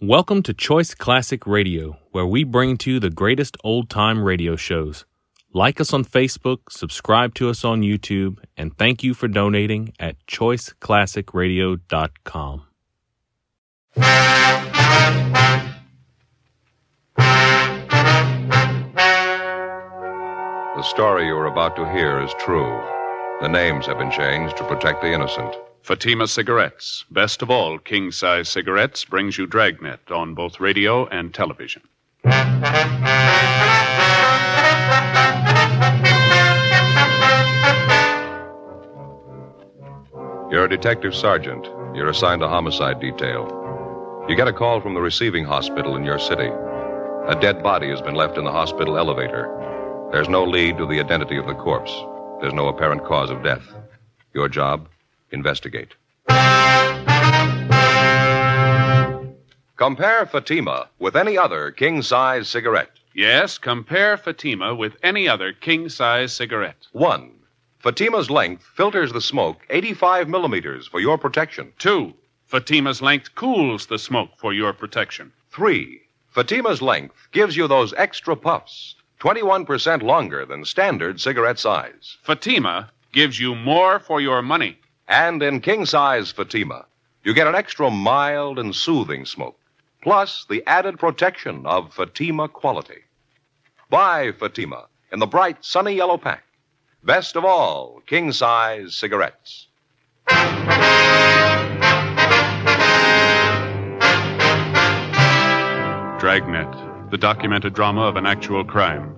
Welcome to Choice Classic Radio, where we bring to you the greatest old time radio shows. Like us on Facebook, subscribe to us on YouTube, and thank you for donating at choiceclassicradio.com. The story you are about to hear is true. The names have been changed to protect the innocent. Fatima Cigarettes, best of all king size cigarettes, brings you Dragnet on both radio and television. You're a detective sergeant. You're assigned a homicide detail. You get a call from the receiving hospital in your city. A dead body has been left in the hospital elevator. There's no lead to the identity of the corpse. There's no apparent cause of death. Your job? Investigate. Compare Fatima with any other king size cigarette. Yes, compare Fatima with any other king size cigarette. One, Fatima's length filters the smoke 85 millimeters for your protection. Two, Fatima's length cools the smoke for your protection. Three, Fatima's length gives you those extra puffs, 21% longer than standard cigarette size. Fatima gives you more for your money. And in king size Fatima, you get an extra mild and soothing smoke, plus the added protection of Fatima quality. Buy Fatima in the bright sunny yellow pack. Best of all, king size cigarettes. Dragnet, the documented drama of an actual crime.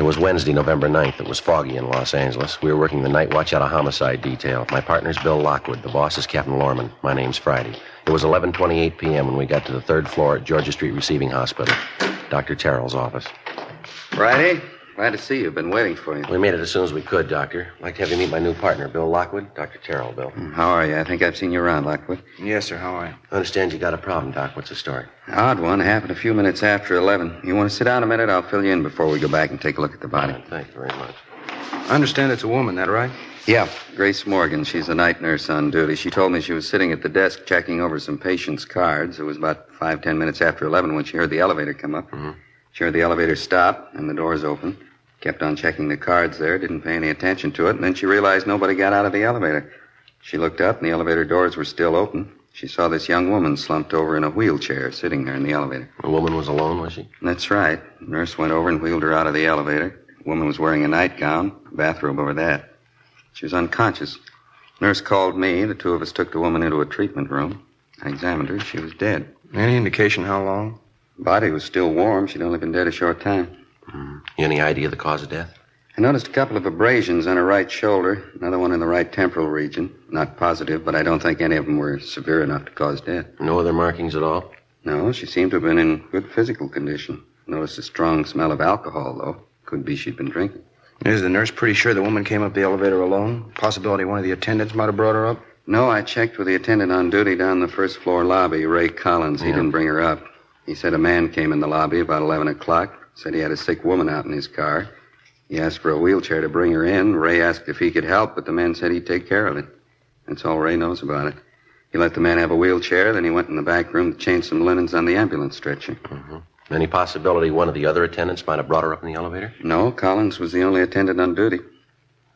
It was Wednesday, November 9th. It was foggy in Los Angeles. We were working the night watch out of homicide detail. My partner's Bill Lockwood. The boss is Captain Lorman. My name's Friday. It was 11:28 p.m. when we got to the third floor at Georgia Street Receiving Hospital, Dr. Terrell's office. Friday, glad to see you. Been waiting for you. We made it as soon as we could, Doctor. I'd like to have you meet my new partner, Bill Lockwood. Dr. Terrell, Bill. How are you? I think I've seen you around, Lockwood. Yes, sir. How are you? I understand you got a problem, Doc. What's the story? Odd one. Happened a few minutes after 11. You want to sit down a minute? I'll fill you in before we go back and take a look at the body. Thank you very much. I understand it's a woman, that right? Yeah, Grace Morgan. She's a night nurse on duty. She told me she was sitting at the desk checking over some patients' cards. It was about five, ten minutes after 11 when she heard the elevator come up. Mhm. She heard the elevator stop and the doors open. Kept on checking the cards there, didn't pay any attention to it, and then she realized nobody got out of the elevator. She looked up, and the elevator doors were still open. She saw this young woman slumped over in a wheelchair sitting there in the elevator. The woman was alone, was she? That's right. Nurse went over and wheeled her out of the elevator. The woman was wearing a nightgown, a bathrobe over that. She was unconscious. Nurse called me. The two of us took the woman into a treatment room. I examined her. She was dead. Any indication how long? Body was still warm. She'd only been dead a short time. Mm. Any idea of the cause of death? I noticed a couple of abrasions on her right shoulder, another one in the right temporal region. Not positive, but I don't think any of them were severe enough to cause death. No other markings at all? No, she seemed to have been in good physical condition. Noticed a strong smell of alcohol, though. Could be she'd been drinking. Is the nurse pretty sure the woman came up the elevator alone? Possibility one of the attendants might have brought her up? No, I checked with the attendant on duty down the first floor lobby, Ray Collins. He Yeah. didn't bring her up. He said a man came in the lobby about 11 o'clock. Said he had a sick woman out in his car. He asked for a wheelchair to bring her in. Ray asked if he could help, but the man said he'd take care of it. That's all Ray knows about it. He let the man have a wheelchair, then he went in the back room to change some linens on the ambulance stretcher. Mm-hmm. Any possibility one of the other attendants might have brought her up in the elevator? No, Collins was the only attendant on duty.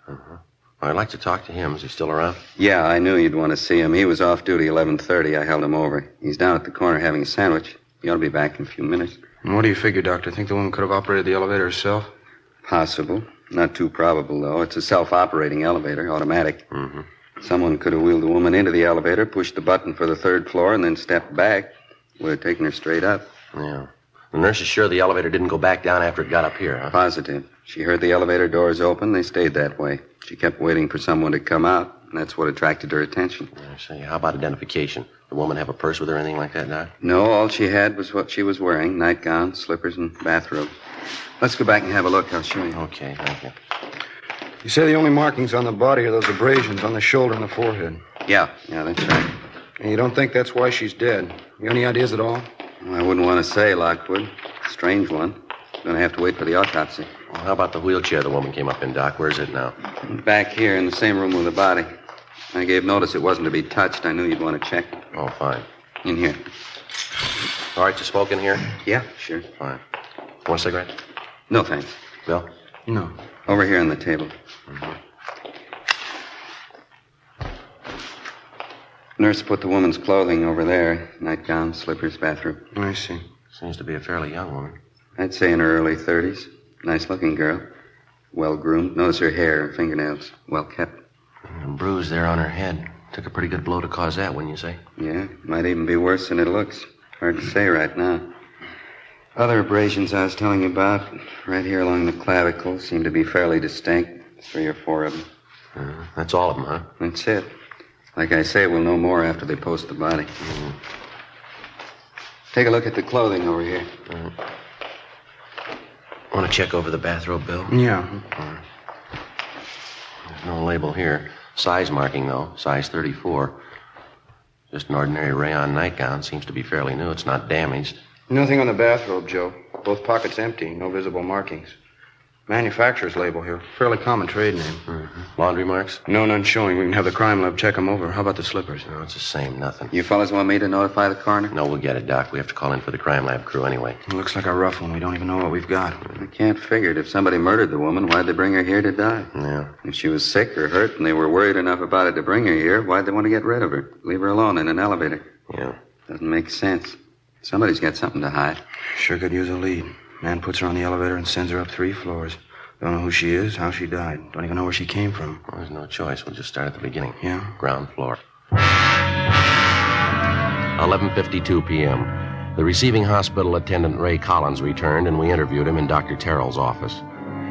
Mm-hmm. I'd like to talk to him. Is he still around? Yeah, I knew you'd want to see him. He was off duty 11:30. I held him over. He's down at the corner having a sandwich. He ought to be back in a few minutes. And what do you figure, Doctor? Think the woman could have operated the elevator herself? Possible. Not too probable, though. It's a self-operating elevator, automatic. Mm-hmm. Someone could have wheeled the woman into the elevator, pushed the button for the third floor, and then stepped back. Would have taken her straight up. Yeah. The nurse is sure the elevator didn't go back down after it got up here, huh? Positive. She heard the elevator doors open. They stayed that way. She kept waiting for someone to come out, and that's what attracted her attention. I see. How about identification? The woman have a purse with her or anything like that, Doc? No, all she had was what she was wearing nightgown, slippers, and bathrobe. Let's go back and have a look. I'll show you. Okay, thank you. You say the only markings on the body are those abrasions on the shoulder and the forehead. Yeah, yeah, that's right. And you don't think that's why she's dead? You any ideas at all? Well, I wouldn't want to say, Lockwood. Strange one. Gonna have to wait for the autopsy. Well, how about the wheelchair the woman came up in, Doc? Where's it now? Back here in the same room with the body. I gave notice it wasn't to be touched. I knew you'd want to check. Oh, fine. In here. All right, you smoke in here? Yeah, sure. Fine. Want a cigarette? No, thanks. Bill? No. Over here on the table. Mm-hmm. Nurse put the woman's clothing over there nightgown, slippers, bathroom. I see. Seems to be a fairly young woman. I'd say in her early 30s. Nice looking girl. Well groomed. Notice her hair and fingernails. Well kept. And bruise there on her head. Took a pretty good blow to cause that, wouldn't you say? Yeah, might even be worse than it looks. Hard to say right now. Other abrasions I was telling you about, right here along the clavicle, seem to be fairly distinct. Three or four of them. Uh, that's all of them, huh? That's it. Like I say, we'll know more after they post the body. Take a look at the clothing over here. Want to check over the bathrobe, Bill? Yeah. There's no label here. Size marking, though. Size 34. Just an ordinary rayon nightgown. Seems to be fairly new. It's not damaged. Nothing on the bathrobe, Joe. Both pockets empty. No visible markings. Manufacturer's label here. Fairly common trade name. Mm-hmm. Laundry marks? No, none showing. We can have the crime lab check them over. How about the slippers? No, it's the same. Nothing. You fellas want me to notify the coroner? No, we'll get it, Doc. We have to call in for the crime lab crew anyway. It looks like a rough one. We don't even know what we've got. I can't figure it. If somebody murdered the woman, why'd they bring her here to die? Yeah. If she was sick or hurt and they were worried enough about it to bring her here, why'd they want to get rid of her? Leave her alone in an elevator. Yeah. Doesn't make sense. Somebody's got something to hide. Sure could use a lead. Man puts her on the elevator and sends her up three floors. Don't know who she is, how she died. Don't even know where she came from. Well, there's no choice. We'll just start at the beginning. Yeah? Ground floor. 11:52 p.m. The receiving hospital attendant Ray Collins returned, and we interviewed him in Dr. Terrell's office.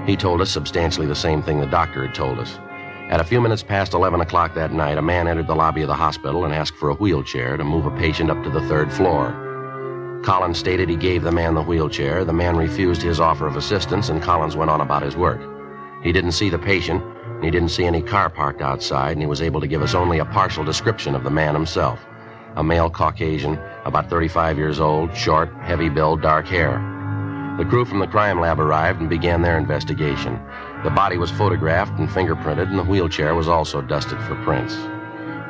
He told us substantially the same thing the doctor had told us. At a few minutes past 11 o'clock that night, a man entered the lobby of the hospital and asked for a wheelchair to move a patient up to the third floor. Collins stated he gave the man the wheelchair. The man refused his offer of assistance, and Collins went on about his work. He didn't see the patient, and he didn't see any car parked outside, and he was able to give us only a partial description of the man himself. A male Caucasian, about 35 years old, short, heavy build, dark hair. The crew from the crime lab arrived and began their investigation. The body was photographed and fingerprinted, and the wheelchair was also dusted for prints.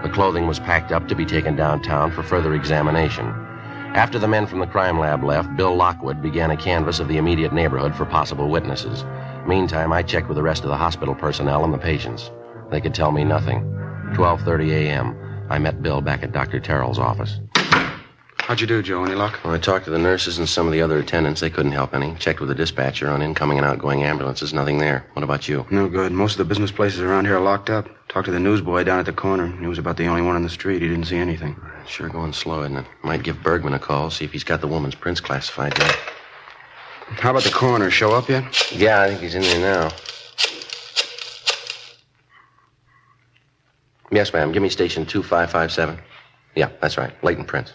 The clothing was packed up to be taken downtown for further examination. After the men from the crime lab left, Bill Lockwood began a canvass of the immediate neighborhood for possible witnesses. Meantime, I checked with the rest of the hospital personnel and the patients. They could tell me nothing. 12:30 a.m. I met Bill back at Dr. Terrell's office. How'd you do, Joe? Any luck? When I talked to the nurses and some of the other attendants, they couldn't help any. Checked with the dispatcher on incoming and outgoing ambulances. Nothing there. What about you? No good. Most of the business places around here are locked up. Talked to the newsboy down at the corner. He was about the only one on the street. He didn't see anything. Sure going slow, isn't it? Might give Bergman a call, see if he's got the woman's prints classified yet. How about the coroner? Show up yet? Yeah, I think he's in there now. Yes, ma'am. Give me station 2557. Yeah, that's right. Latent Prints.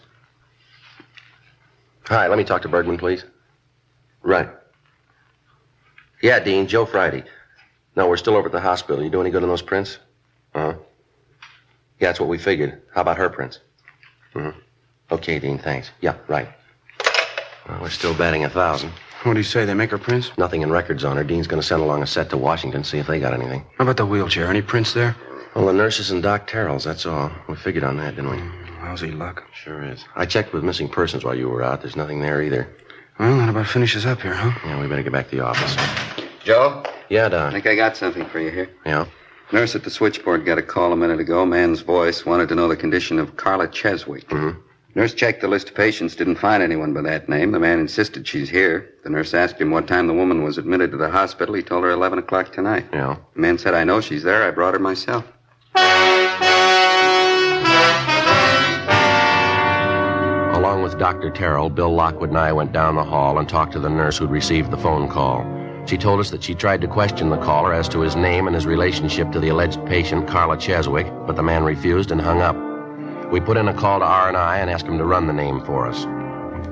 Hi, let me talk to Bergman, please. Right. Yeah, Dean, Joe Friday. No, we're still over at the hospital. You do any good on those prints? Uh huh. Yeah, that's what we figured. How about her prints? Mm-hmm. Okay, Dean, thanks. Yeah, right. Well, we're still batting a thousand. What do you say? They make her prints? Nothing in records on her. Dean's going to send along a set to Washington, see if they got anything. How about the wheelchair? Any prints there? Well, the nurses and Doc Terrell's, that's all. We figured on that, didn't we? Lousy luck. Sure is. I checked with missing persons while you were out. There's nothing there either. Well, that about finishes up here, huh? Yeah, we better get back to the office. Joe? Yeah, I Don. think I got something for you here. Yeah? Nurse at the switchboard got a call a minute ago. Man's voice wanted to know the condition of Carla Cheswick. Mm-hmm. Nurse checked the list of patients, didn't find anyone by that name. The man insisted she's here. The nurse asked him what time the woman was admitted to the hospital. He told her 11 o'clock tonight. Yeah. The man said, I know she's there. I brought her myself. Along with Dr. Terrell, Bill Lockwood and I went down the hall and talked to the nurse who'd received the phone call. She told us that she tried to question the caller as to his name and his relationship to the alleged patient, Carla Cheswick, but the man refused and hung up. We put in a call to R&I and asked him to run the name for us.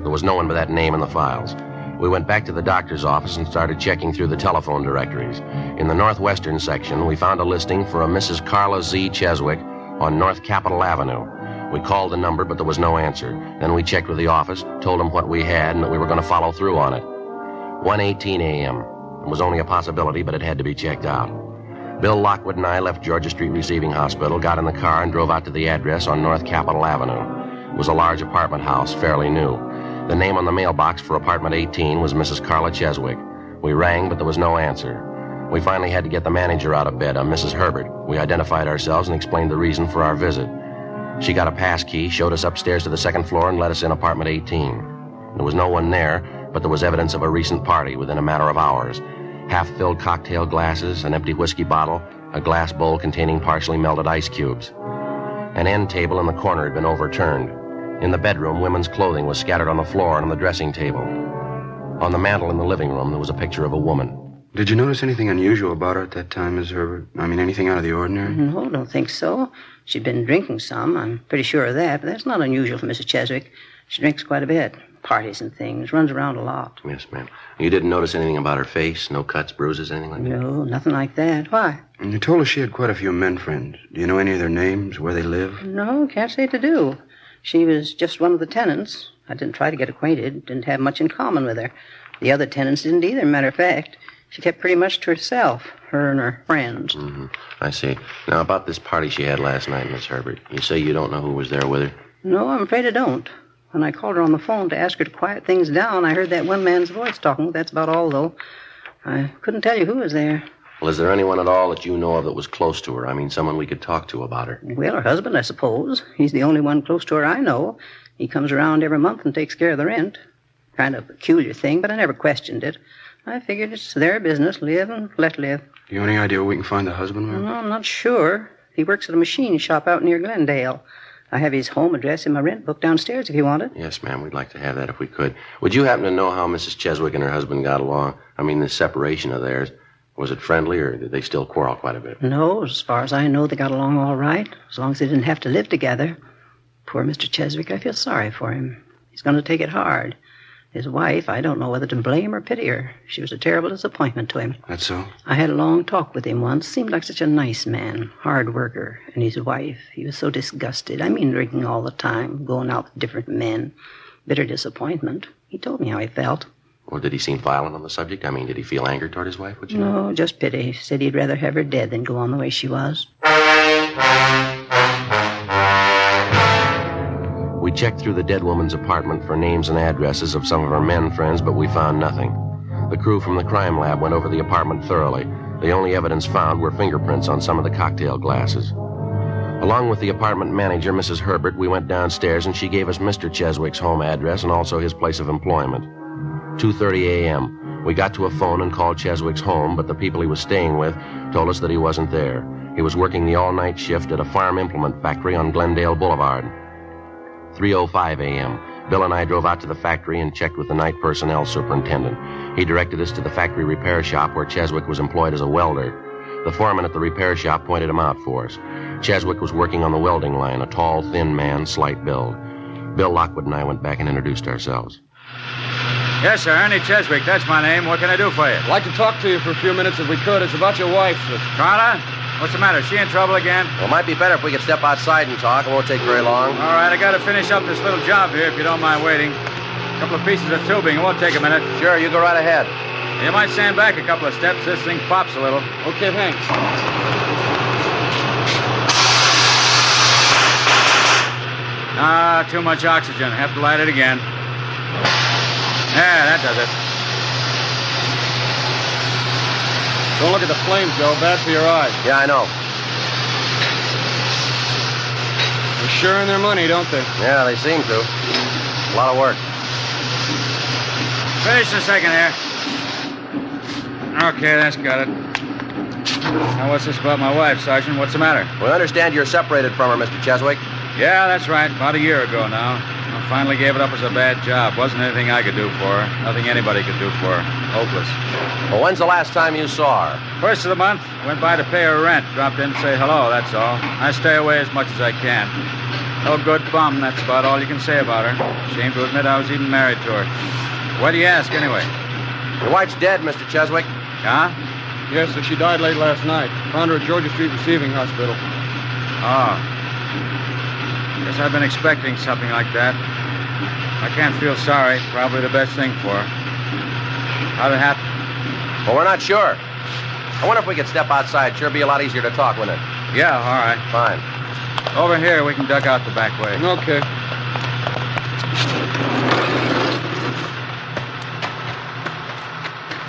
There was no one by that name in the files. We went back to the doctor's office and started checking through the telephone directories. In the northwestern section, we found a listing for a Mrs. Carla Z. Cheswick on North Capitol Avenue. We called the number, but there was no answer. Then we checked with the office, told them what we had, and that we were going to follow through on it. 1.18 a.m. It was only a possibility, but it had to be checked out. Bill Lockwood and I left Georgia Street Receiving Hospital, got in the car, and drove out to the address on North Capitol Avenue. It was a large apartment house, fairly new. The name on the mailbox for apartment 18 was Mrs. Carla Cheswick. We rang, but there was no answer. We finally had to get the manager out of bed, a Mrs. Herbert. We identified ourselves and explained the reason for our visit. She got a pass key, showed us upstairs to the second floor, and let us in apartment 18. There was no one there, but there was evidence of a recent party within a matter of hours. Half filled cocktail glasses, an empty whiskey bottle, a glass bowl containing partially melted ice cubes. An end table in the corner had been overturned. In the bedroom, women's clothing was scattered on the floor and on the dressing table. On the mantel in the living room, there was a picture of a woman. Did you notice anything unusual about her at that time, Miss Herbert? I mean, anything out of the ordinary? No, don't think so. She'd been drinking some. I'm pretty sure of that, but that's not unusual for Mrs. Cheswick. She drinks quite a bit. Parties and things. Runs around a lot. Yes, ma'am. You didn't notice anything about her face? No cuts, bruises, anything like that? No, nothing like that. Why? You told us she had quite a few men friends. Do you know any of their names, where they live? No, can't say to do. She was just one of the tenants. I didn't try to get acquainted. Didn't have much in common with her. The other tenants didn't either, matter of fact. She kept pretty much to herself, her and her friends. Mm-hmm. I see. Now, about this party she had last night, Miss Herbert. You say you don't know who was there with her? No, I'm afraid I don't. When I called her on the phone to ask her to quiet things down, I heard that one man's voice talking. That's about all, though. I couldn't tell you who was there. Well, is there anyone at all that you know of that was close to her? I mean, someone we could talk to about her? Well, her husband, I suppose. He's the only one close to her I know. He comes around every month and takes care of the rent. Kind of a peculiar thing, but I never questioned it. I figured it's their business, live and let live. Do you have any idea where we can find the husband, ma'am? No, I'm not sure. He works at a machine shop out near Glendale. I have his home address in my rent book downstairs if you want it. Yes, ma'am. We'd like to have that if we could. Would you happen to know how Mrs. Cheswick and her husband got along? I mean, the separation of theirs. Was it friendly, or did they still quarrel quite a bit? No, as far as I know, they got along all right, as long as they didn't have to live together. Poor Mr. Cheswick, I feel sorry for him. He's going to take it hard. His wife, I don't know whether to blame or pity her. She was a terrible disappointment to him. That's so? I had a long talk with him once. Seemed like such a nice man, hard worker. And his wife, he was so disgusted. I mean, drinking all the time, going out with different men. Bitter disappointment. He told me how he felt. Well, did he seem violent on the subject? I mean, did he feel anger toward his wife? Would you No, just pity. Said he'd rather have her dead than go on the way she was. Checked through the dead woman's apartment for names and addresses of some of her men friends, but we found nothing. The crew from the crime lab went over the apartment thoroughly. The only evidence found were fingerprints on some of the cocktail glasses. Along with the apartment manager, Mrs. Herbert, we went downstairs and she gave us Mr. Cheswick's home address and also his place of employment. 2:30 a.m. We got to a phone and called Cheswick's home, but the people he was staying with told us that he wasn't there. He was working the all-night shift at a farm implement factory on Glendale Boulevard. 3:05 a.m. Bill and I drove out to the factory and checked with the night personnel superintendent. He directed us to the factory repair shop where Cheswick was employed as a welder. The foreman at the repair shop pointed him out for us. Cheswick was working on the welding line, a tall, thin man, slight build. Bill Lockwood and I went back and introduced ourselves. Yes, sir. Ernie Cheswick. That's my name. What can I do for you? I'd like to talk to you for a few minutes if we could. It's about your wife. Carla? What's the matter? Is she in trouble again? Well, it might be better if we could step outside and talk. It won't take very long. All right, I got to finish up this little job here if you don't mind waiting. A couple of pieces of tubing. It won't take a minute. Sure, you go right ahead. You might stand back a couple of steps. This thing pops a little. Okay, thanks. Ah, too much oxygen. Have to light it again. Yeah, that does it. Don't look at the flames, Joe. Bad for your eyes. Yeah, I know. They're sure in their money, don't they? Yeah, they seem to. A lot of work. Finish in a second here. Okay, that's got it. Now, what's this about my wife, Sergeant? What's the matter? We understand you're separated from her, Mr. Cheswick. Yeah, that's right. About a year ago now. I finally gave it up as a bad job. Wasn't anything I could do for her. Nothing anybody could do for her. Hopeless. Well, when's the last time you saw her? First of the month, went by to pay her rent. Dropped in to say hello, that's all. I stay away as much as I can. No good bum, that's about all you can say about her. Shame to admit I was even married to her. Why do you ask, anyway? Your wife's dead, Mr. Cheswick. Huh? Yes, sir. She died late last night. Found her at Georgia Street Receiving Hospital. Oh. Guess I've been expecting something like that. I can't feel sorry. Probably the best thing for her. How'd it happen? Well, we're not sure. I wonder if we could step outside. Sure be a lot easier to talk, wouldn't it? Yeah, all right. Fine. Over here, we can duck out the back way. Okay.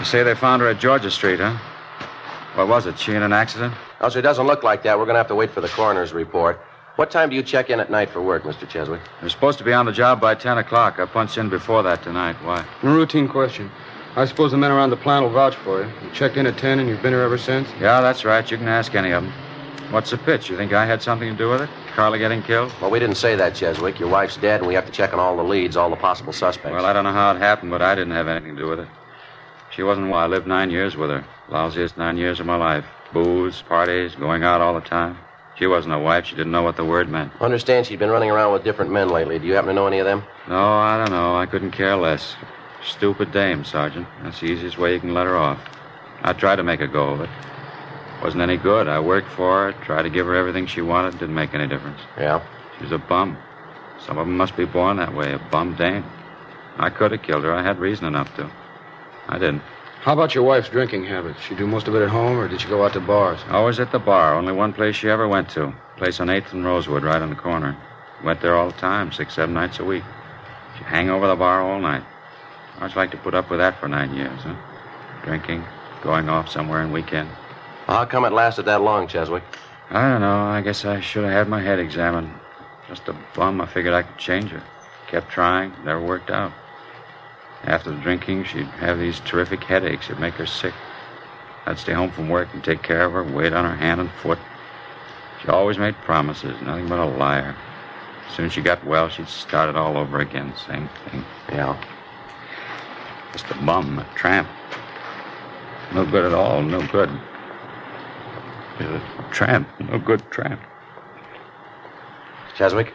You say they found her at Georgia Street, huh? What was it? She in an accident? Oh, she doesn't look like that. We're going to have to wait for the coroner's report. What time do you check in at night for work, Mr. Cheswick? You're supposed to be on the job by 10 o'clock. I punched in before that tonight. Why? A routine question. I suppose the men around the plant will vouch for you. You checked in at 10 and you've been here ever since? Yeah, that's right. You can ask any of them. What's the pitch? You think I had something to do with it? Carla getting killed? Well, we didn't say that, Cheswick. Your wife's dead, and we have to check on all the leads, all the possible suspects. Well, I don't know how it happened, but I didn't have anything to do with it. She wasn't well. I lived nine years with her. Lousiest nine years of my life. Booze, parties, going out all the time. She wasn't a wife. She didn't know what the word meant. I understand she'd been running around with different men lately. Do you happen to know any of them? No, I don't know. I couldn't care less. Stupid dame, Sergeant. That's the easiest way you can let her off. I tried to make a go of it. Wasn't any good. I worked for her, tried to give her everything she wanted. Didn't make any difference. Yeah. She was a bum. Some of them must be born that way, a bum dame. I could have killed her. I had reason enough to. I didn't. How about your wife's drinking habits? She do most of it at home, or did she go out to bars? Always at the bar. Only one place she ever went to. Place on 8th and Rosewood, right on the corner. Went there all the time, six, seven nights a week. She'd hang over the bar all night. I'd like to put up with that for nine years, huh? Drinking, going off somewhere on weekend. How come it lasted that long, Cheswick? I don't know. I guess I should have had my head examined. Just a bum. I figured I could change her. Kept trying. Never worked out. After the drinking, she'd have these terrific headaches. It'd make her sick. I'd stay home from work and take care of her, wait on her hand and foot. She always made promises, nothing but a liar. As soon as she got well, she'd start it all over again. Same thing. Yeah. Just a bum, a tramp. No good at all, no good. A tramp, no good tramp. Cheswick?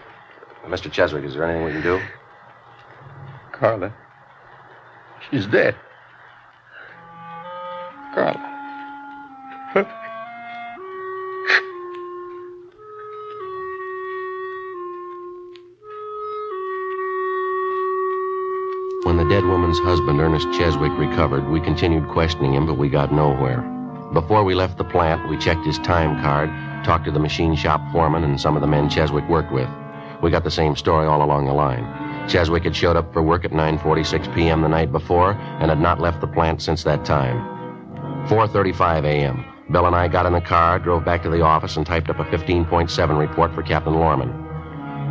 Mr. Cheswick, is there anything we can do? Carla. She's dead. Carla. When the dead woman's husband, Ernest Cheswick, recovered, we continued questioning him, but we got nowhere. Before we left the plant, we checked his time card, talked to the machine shop foreman and some of the men Cheswick worked with. We got the same story all along the line. Cheswick had showed up for work at 9:46 p.m. the night before and had not left the plant since that time. 4:35 a.m. Bill and I got in the car, drove back to the office, and typed up a 15.7 report for Captain Lorman.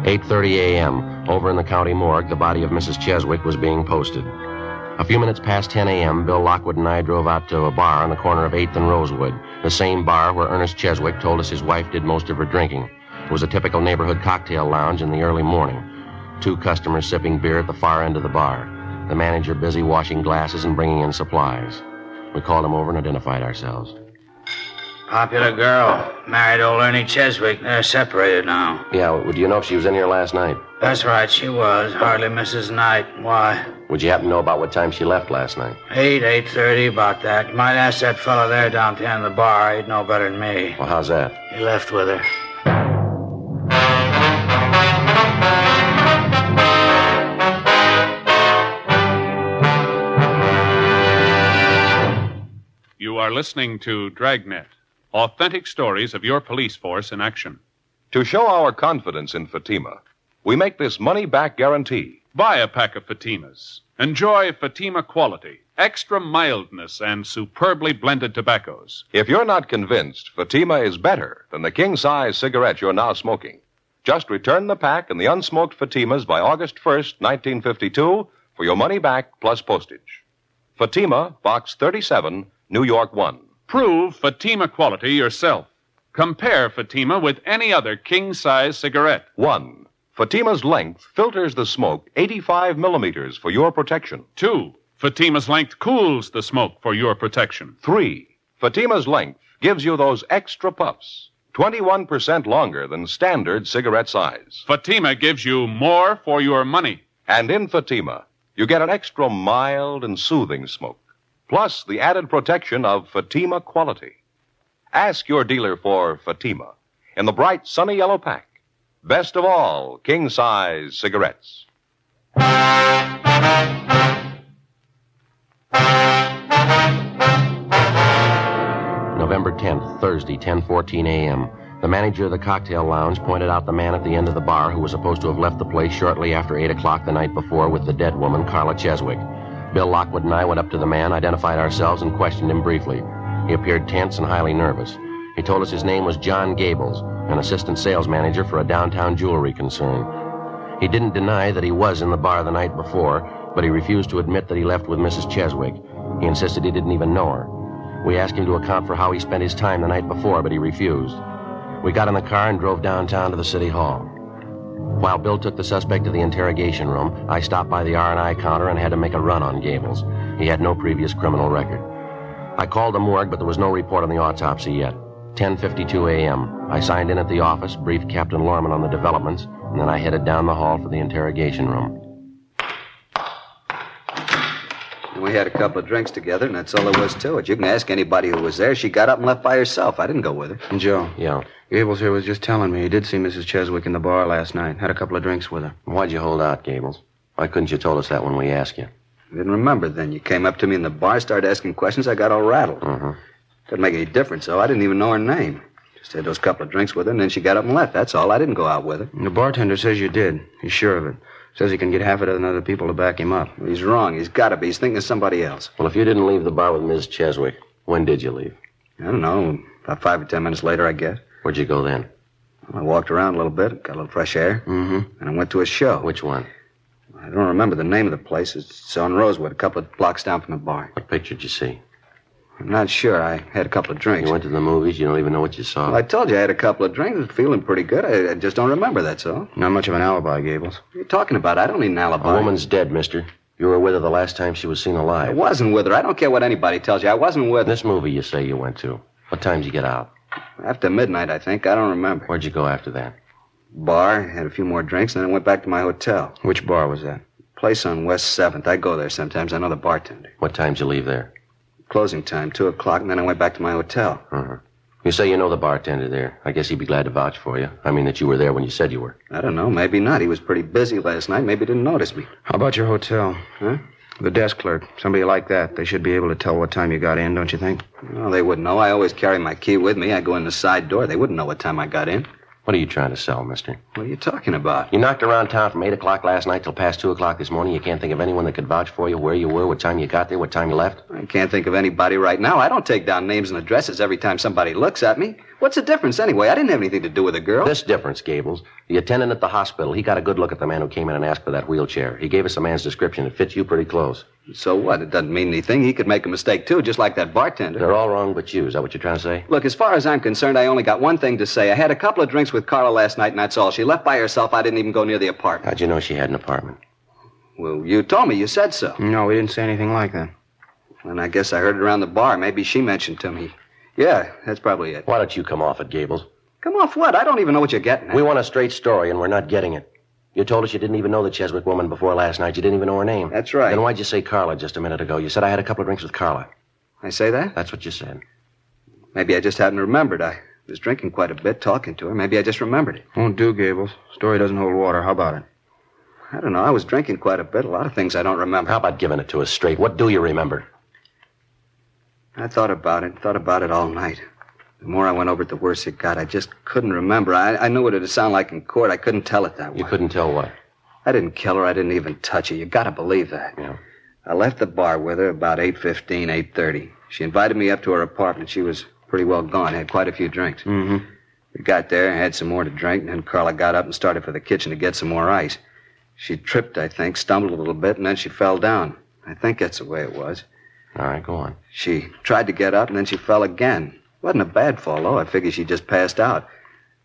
8:30 a.m. Over in the county morgue, the body of Mrs. Cheswick was being posted. A few minutes past 10 a.m., Bill Lockwood and I drove out to a bar on the corner of 8th and Rosewood, the same bar where Ernest Cheswick told us his wife did most of her drinking. It was a typical neighborhood cocktail lounge in the early morning. Two customers sipping beer at the far end of the bar. The manager busy washing glasses and bringing in supplies. We called him over and identified ourselves. Popular girl. Married old Ernie Cheswick. They're separated now. Yeah, would you know if she was in here last night? That's right, she was. Hardly misses a night. Why? Would you happen to know about what time she left last night? Eight, eight thirty, about that. You might ask that fellow there down at the end of the bar. He'd know better than me. Well, how's that? He left with her. Listening to Dragnet, authentic stories of your police force in action. To show our confidence in Fatima, we make this money back guarantee. Buy a pack of Fatimas. Enjoy Fatima quality, extra mildness, and superbly blended tobaccos. If you're not convinced Fatima is better than the king size cigarette you're now smoking, just return the pack and the unsmoked Fatimas by August 1st, 1952, for your money back plus postage. Fatima, Box 37, New York 1. Prove Fatima quality yourself. Compare Fatima with any other king size cigarette. 1. Fatima's length filters the smoke 85 millimeters for your protection. 2. Fatima's length cools the smoke for your protection. 3. Fatima's length gives you those extra puffs, 21% longer than standard cigarette size. Fatima gives you more for your money. And in Fatima, you get an extra mild and soothing smoke, plus the added protection of Fatima quality. Ask your dealer for Fatima in the bright sunny yellow pack. Best of all, king size cigarettes. November 10th, Thursday, 10:14 a.m. The manager of the cocktail lounge pointed out the man at the end of the bar who was supposed to have left the place shortly after 8 o'clock the night before with the dead woman, Carla Cheswick. Bill Lockwood and I went up to the man, identified ourselves, and questioned him briefly. He appeared tense and highly nervous. He told us his name was John Gables, an assistant sales manager for a downtown jewelry concern. He didn't deny that he was in the bar the night before, but he refused to admit that he left with Mrs. Cheswick. He insisted he didn't even know her. We asked him to account for how he spent his time the night before, but he refused. We got in the car and drove downtown to the city hall. While Bill took the suspect to the interrogation room, I stopped by the R&I counter and had to make a run on Gables. He had no previous criminal record. I called the morgue, but there was no report on the autopsy yet. 10:52 a.m. I signed in at the office, briefed Captain Lorman on the developments, and then I headed down the hall for the interrogation room. We had a couple of drinks together, and that's all there was to it. You can ask anybody who was there. She got up and left by herself. I didn't go with her. And Joe, Yeah. Gables here was just telling me he did see Mrs. Cheswick in the bar last night. Had a couple of drinks with her. Why'd you hold out, Gables? Why couldn't you told us that when we asked you? I didn't remember then. You came up to me in the bar, started asking questions. I got all rattled. Mm-hmm. Didn't make any difference, though. I didn't even know her name. Just had those couple of drinks with her, and then she got up and left. That's all. I didn't go out with her. And the bartender says you did. He's sure of it. Says he can get half a dozen other people to back him up. He's wrong. He's got to be. He's thinking of somebody else. Well, if you didn't leave the bar with Miss Cheswick, when did you leave? I don't know. About five or ten minutes later, I guess. Where'd you go then? I walked around a little bit, got a little fresh air, Mm-hmm. and I went to a show. Which one? I don't remember the name of the place. It's on Rosewood, a couple of blocks down from the bar. What picture did you see? I'm not sure. I had a couple of drinks. You went to the movies. You don't even know what you saw. Well, I told you I had a couple of drinks. I was feeling pretty good. I, I just don't remember, that's all. Not much of an alibi, Gables. What are you talking about? I don't need an alibi. A woman's dead, mister. You were with her the last time she was seen alive. I alive. wasn't with her. I don't care what anybody tells you. I wasn't with her. This movie you say you went to. What time did you get out? After midnight, I think. I don't remember. Where'd you go after that? Bar, had a few more drinks, and then I went back to my hotel. Which bar was that? Place on West 7th. I go there sometimes. I know the bartender. What time did you leave there? Closing time, 2 o'clock, and then I went back to my hotel. Uh-huh. You say you know the bartender there. I guess he'd be glad to vouch for you. I mean that you were there when you said you were. I don't know. Maybe not. He was pretty busy last night. Maybe didn't notice me. How about your hotel? Huh? The desk clerk. Somebody like that. They should be able to tell what time you got in, don't you think? Well, they wouldn't know. I always carry my key with me. I go in the side door. They wouldn't know what time I got in. What are you trying to sell, mister? What are you talking about? You knocked around town from 8 o'clock last night till past 2 o'clock this morning. You can't think of anyone that could vouch for you, where you were, what time you got there, what time you left? I can't think of anybody right now. I don't take down names and addresses every time somebody looks at me. What's the difference anyway? I didn't have anything to do with the girl. This difference, Gables. The attendant at the hospital, he got a good look at the man who came in and asked for that wheelchair. He gave us the man's description. It fits you pretty close. So what? It doesn't mean anything. He could make a mistake too, just like that bartender. They're all wrong but you. Is that what you're trying to say? Look, as far as I'm concerned, I only got one thing to say. I had a couple of drinks with Carla last night, and that's all. She left by herself. I didn't even go near the apartment. How'd you know she had an apartment? Well, you told me. You said so. No, we didn't say anything like that. And I guess I heard it around the bar. Maybe she mentioned to me. Yeah, that's probably it. Why don't you come off at Gables? Come off what? I don't even know what you're getting at. We want a straight story, and we're not getting it. You told us you didn't even know the Cheswick woman before last night. You didn't even know her name. That's right. Then why'd you say Carla just a minute ago? You said I had a couple of drinks with Carla. I say that? That's what you said. Maybe I just hadn't remembered. I was drinking quite a bit, talking to her. Maybe I just remembered it. Won't do, Gables. Story doesn't hold water. How about it? I don't know. I was drinking quite a bit. A lot of things I don't remember. How about giving it to us straight? What do you remember? I thought about it, thought about it all night. The more I went over it, the worse it got. I just couldn't remember. I, I knew what it'd sound like in court. I couldn't tell it that way. You couldn't tell what? I didn't kill her. I didn't even touch her. You gotta believe that. Yeah. I left the bar with her about 8.15, 8.30. She invited me up to her apartment. She was pretty well gone, had quite a few drinks. Mm-hmm. We got there, had some more to drink, and then Carla got up and started for the kitchen to get some more ice. She tripped, I think, stumbled a little bit, and then she fell down. I think that's the way it was. All right, go on. She tried to get up, and then she fell again. Wasn't a bad fall, though. I figured she just passed out.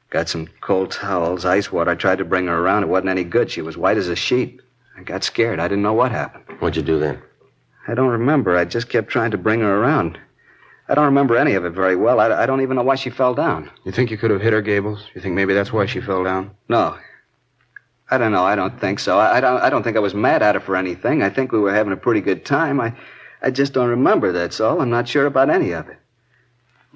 Got some cold towels, ice water. I tried to bring her around. It wasn't any good. She was white as a sheet. I got scared. I didn't know what happened. What'd you do then? I don't remember. I just kept trying to bring her around. I don't remember any of it very well. I, I don't even know why she fell down. You think you could have hit her, Gables? You think maybe that's why she fell down? No. I don't know. I don't think so. I, I don't. I don't think I was mad at her for anything. I think we were having a pretty good time. I, I just don't remember. That's all. I'm not sure about any of it.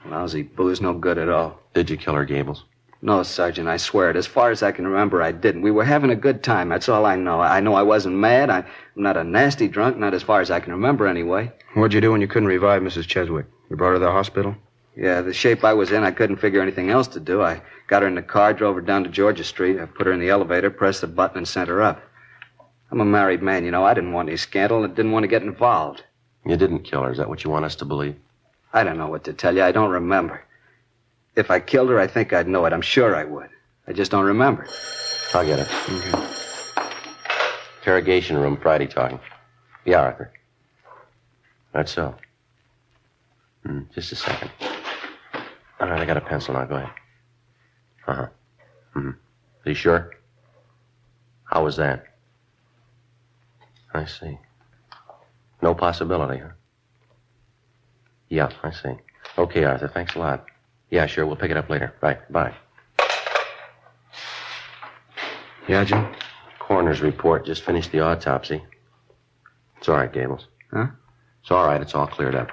Lousy booze, no good at all. Did you kill her, Gables? No, Sergeant. I swear it. As far as I can remember, I didn't. We were having a good time. That's all I know. I know I wasn't mad. I, I'm not a nasty drunk. Not as far as I can remember, anyway. What'd you do when you couldn't revive Mrs. Cheswick? You brought her to the hospital? Yeah, the shape I was in, I couldn't figure anything else to do. I got her in the car, drove her down to Georgia Street. I put her in the elevator, pressed the button, and sent her up. I'm a married man, you know. I didn't want any scandal and didn't want to get involved. You didn't kill her. Is that what you want us to believe? I don't know what to tell you. I don't remember. If I killed her, I think I'd know it. I'm sure I would. I just don't remember. I'll get it. Interrogation room, Friday talking. Yeah, Arthur. That's so. Hmm, just a second. All right, I got a pencil now. Go ahead. Uh huh. Hmm. Are you sure? How was that? I see. No possibility, huh? Yeah, I see. Okay, Arthur. Thanks a lot. Yeah, sure. We'll pick it up later. Right. Bye. Yeah, Jim? Coroner's report just finished the autopsy. It's all right, Gables. Huh? It's all right. It's all cleared up.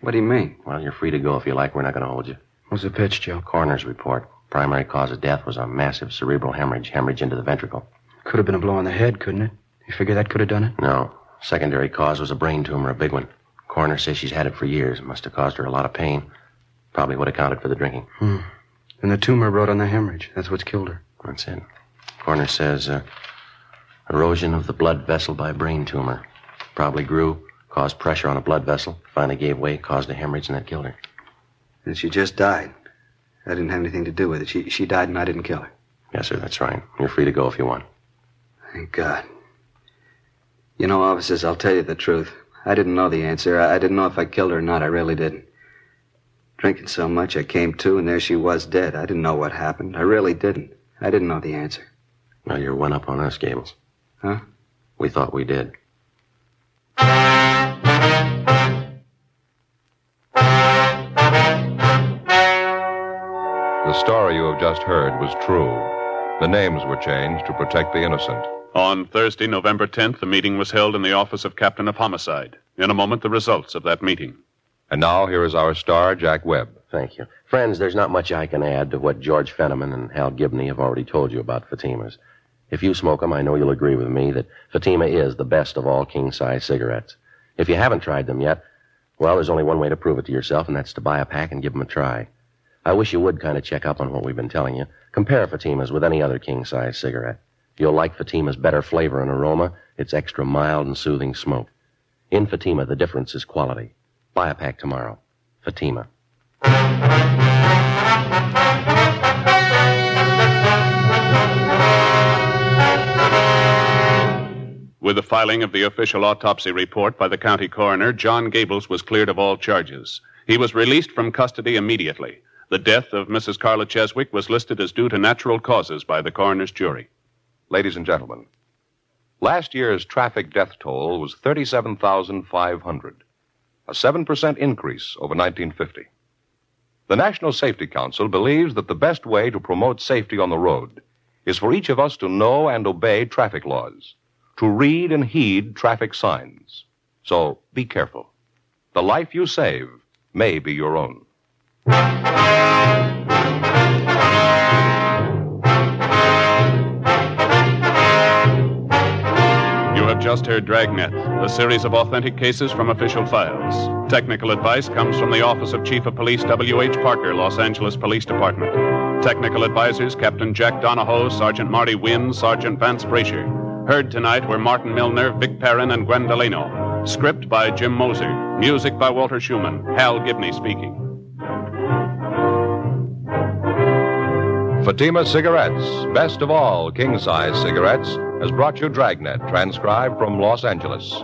What do you mean? Well, you're free to go if you like. We're not going to hold you. What's the pitch, Joe? Coroner's report. Primary cause of death was a massive cerebral hemorrhage, hemorrhage into the ventricle. Could have been a blow on the head, couldn't it? You figure that could have done it? No. Secondary cause was a brain tumor, a big one. Coroner says she's had it for years. It must have caused her a lot of pain. Probably would have counted for the drinking. Hmm. And the tumor brought on the hemorrhage. That's what's killed her. That's it. Coroner says uh, erosion of the blood vessel by brain tumor. Probably grew, caused pressure on a blood vessel, finally gave way, caused a hemorrhage, and that killed her. And she just died. I didn't have anything to do with it. She, she died and I didn't kill her. Yes, sir, that's right. You're free to go if you want. Thank God. You know, officers, I'll tell you the truth. I didn't know the answer. I, I didn't know if I killed her or not. I really didn't. Drinking so much, I came to, and there she was dead. I didn't know what happened. I really didn't. I didn't know the answer. Well, you're one up on us, Gables. Huh? We thought we did. The story you have just heard was true. The names were changed to protect the innocent. On Thursday, November 10th, the meeting was held in the office of Captain of Homicide. In a moment, the results of that meeting. And now, here is our star, Jack Webb. Thank you. Friends, there's not much I can add to what George Fenneman and Hal Gibney have already told you about Fatimas. If you smoke them, I know you'll agree with me that Fatima is the best of all king size cigarettes. If you haven't tried them yet, well, there's only one way to prove it to yourself, and that's to buy a pack and give them a try. I wish you would kind of check up on what we've been telling you. Compare Fatimas with any other king size cigarette. You'll like Fatima's better flavor and aroma, its extra mild and soothing smoke. In Fatima, the difference is quality. Buy a pack tomorrow. Fatima. With the filing of the official autopsy report by the county coroner, John Gables was cleared of all charges. He was released from custody immediately. The death of Mrs. Carla Cheswick was listed as due to natural causes by the coroner's jury. Ladies and gentlemen, last year's traffic death toll was 37,500, a 7% increase over 1950. The National Safety Council believes that the best way to promote safety on the road is for each of us to know and obey traffic laws, to read and heed traffic signs. So be careful. The life you save may be your own. Have just heard Dragnet, a series of authentic cases from official files. Technical advice comes from the Office of Chief of Police W.H. Parker, Los Angeles Police Department. Technical advisors Captain Jack Donahoe, Sergeant Marty Wynn, Sergeant Vance Brasher. Heard tonight were Martin Milner, Vic Perrin, and Gwen Delano. Script by Jim Moser. Music by Walter Schumann. Hal Gibney speaking. Fatima Cigarettes, best of all king size cigarettes, has brought you Dragnet, transcribed from Los Angeles.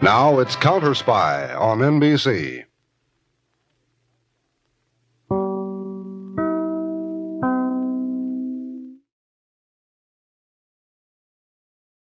Now it's Counter Spy on NBC.